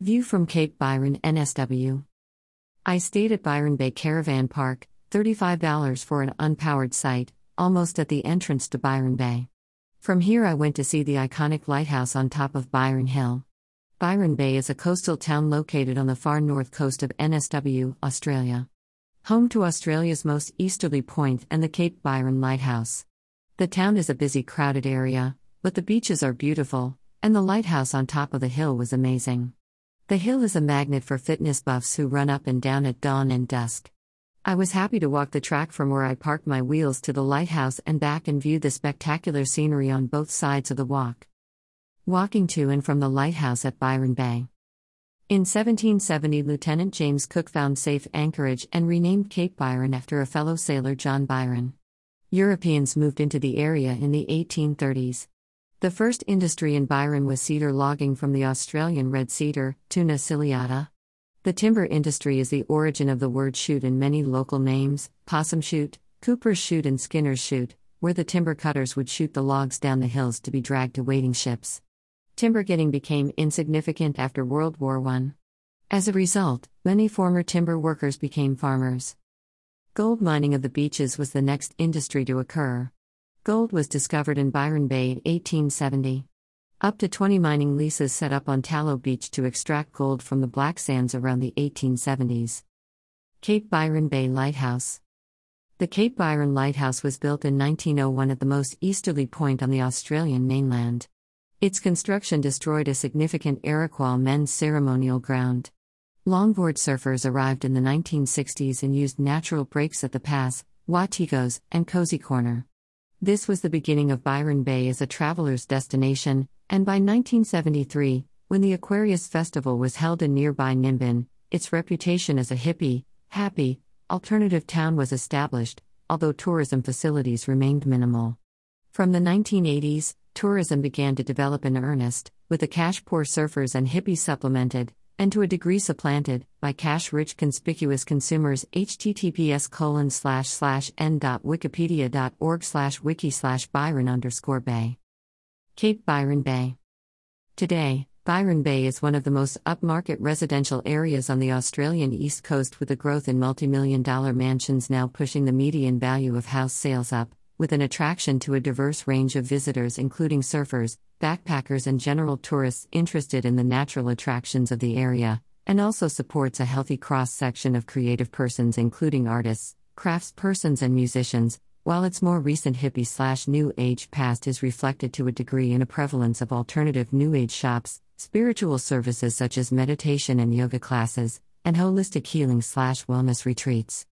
View from Cape Byron, NSW. I stayed at Byron Bay Caravan Park, $35 for an unpowered site, almost at the entrance to Byron Bay. From here, I went to see the iconic lighthouse on top of Byron Hill. Byron Bay is a coastal town located on the far north coast of NSW, Australia. Home to Australia's most easterly point and the Cape Byron Lighthouse. The town is a busy, crowded area, but the beaches are beautiful, and the lighthouse on top of the hill was amazing. The hill is a magnet for fitness buffs who run up and down at dawn and dusk. I was happy to walk the track from where I parked my wheels to the lighthouse and back and view the spectacular scenery on both sides of the walk. Walking to and from the lighthouse at Byron Bay. In 1770, Lieutenant James Cook found safe anchorage and renamed Cape Byron after a fellow sailor, John Byron. Europeans moved into the area in the 1830s. The first industry in Byron was cedar logging from the Australian red cedar, Toona ciliata. The timber industry is the origin of the word shoot in many local names Possum shoot, Cooper's shoot, and Skinner's shoot, where the timber cutters would shoot the logs down the hills to be dragged to waiting ships. Timber getting became insignificant after World War I. As a result, many former timber workers became farmers. Gold mining of the beaches was the next industry to occur. Gold was discovered in Byron Bay in 1870. Up to 20 mining leases set up on Tallow Beach to extract gold from the black sands around the 1870s. Cape Byron Bay Lighthouse The Cape Byron Lighthouse was built in 1901 at the most easterly point on the Australian mainland. Its construction destroyed a significant Arakwal men's ceremonial ground. Longboard surfers arrived in the 1960s and used natural breaks at the pass, Wategos, and Cozy Corner. This was the beginning of Byron Bay as a traveler's destination, and by 1973, when the Aquarius Festival was held in nearby Nimbin, its reputation as a hippie, happy, alternative town was established, although tourism facilities remained minimal. From the 1980s, tourism began to develop in earnest, with the cash poor surfers and hippies supplemented, and to a degree supplanted, by cash rich conspicuous consumers https colon slash slash en.wikipedia.org slash wiki slash byron underscore bay. Cape Byron Bay. Today, Byron Bay is one of the most upmarket residential areas on the Australian east coast with a growth in multi-million dollar mansions now pushing the median value of house sales up, with an attraction to a diverse range of visitors including surfers, backpackers and general tourists interested in the natural attractions of the area, and also supports a healthy cross section of creative persons including artists, craftspersons and musicians, while its more recent hippie slash new age past is reflected to a degree in a prevalence of alternative new age shops, spiritual services such as meditation and yoga classes, and holistic healing slash wellness retreats.